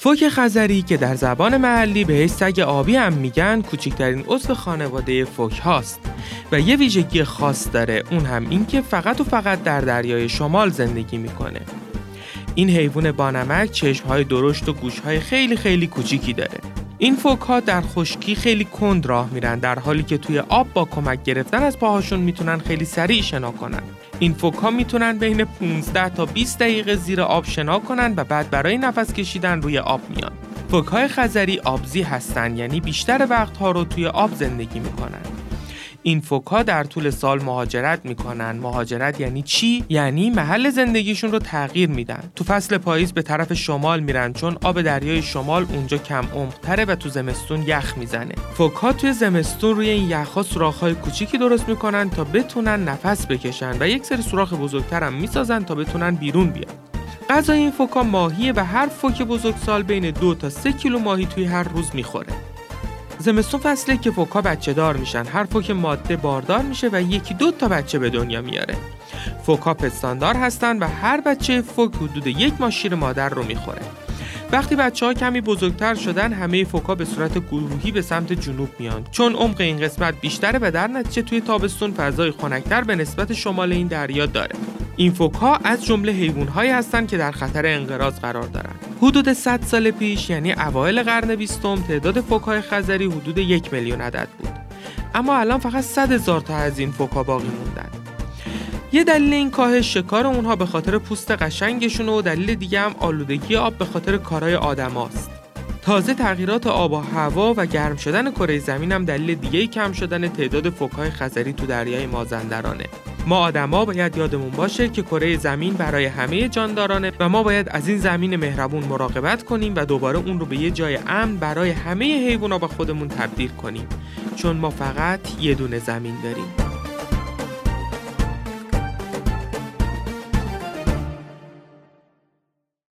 فوک خزری که در زبان محلی بهش سگ آبی هم میگن کوچکترین عضو خانواده فوک هاست. و یه ویژگی خاص داره اون هم این که فقط و فقط در دریای شمال زندگی می‌کنه. این حیوان بانمک چشمهای درشت و گوشهای خیلی خیلی کوچیکی داره. این فوک ها در خشکی خیلی کند راه میرن در حالی که توی آب با کمک گرفتن از پاهاشون می‌تونن خیلی سریع شنا کنن. این فوک ها می‌تونن بین 15 تا 20 دقیقه زیر آب شنا کنن و بعد برای نفس کشیدن روی آب میان. فوک های خزری آبزی هستن یعنی بیشتر وقت ها رو توی آب زندگی می‌کنن. این فوکا در طول سال مهاجرت می‌کنن. مهاجرت یعنی چی؟ یعنی محل زندگیشون رو تغییر میدن. تو فصل پاییز به طرف شمال میرن چون آب دریای شمال اونجا کم عمقتره و تو زمستون یخ می‌زنه. فوکا توی زمستون روی این یخها سوراخ‌های کوچیکی درست می‌کنن تا بتونن نفس بکشن و یک سری سوراخ بزرگتر هم می‌سازن تا بتونن بیرون بیان. غذای این فوکا ماهیه و هر فوک بزرگسال بین دو تا سه کیلو ماهی توی هر روز می‌خوره. زمستون فصله که فوکا بچه دار میشن. هر فوک ماده باردار میشه و یکی دو تا بچه به دنیا میاره. فوکا پستاندار هستن و هر بچه فوک حدود یک ماه شیر مادر رو می‌خوره. وقتی بچه ها کمی بزرگتر شدن همه فوکا به صورت گروهی به سمت جنوب میان. چون عمق این قسمت بیشتره و در نتیجه توی تابستون فضای خنکتر به نسبت شمال این دریا داره. این فوکها از جمله حیوانهایی هستند که در خطر انقراض قرار دارند. حدود 100 سال پیش یعنی اوایل قرن بیستم تعداد فوکهای خزری حدود یک میلیون عدد بود. اما الان فقط 100 هزار تا از این فوکها باقی موندن. یه دلیل این کاهش شکار اونها به خاطر پوست قشنگشون و دلیل دیگه هم آلودگی آب به خاطر کارهای آدماست. تازه تغییرات آب و هوا و گرم شدن کره زمین هم دلیل دیگه کم شدن تعداد فوکهای خزری تو دریای مازندرانه. ما آدما باید یادمون باشه که کره زمین برای همه جاندارانه و ما باید از این زمین مهربون مراقبت کنیم و دوباره اون رو به یه جای امن برای همه حیوونا به خودمون تبدیل کنیم. چون ما فقط یه دونه زمین داریم.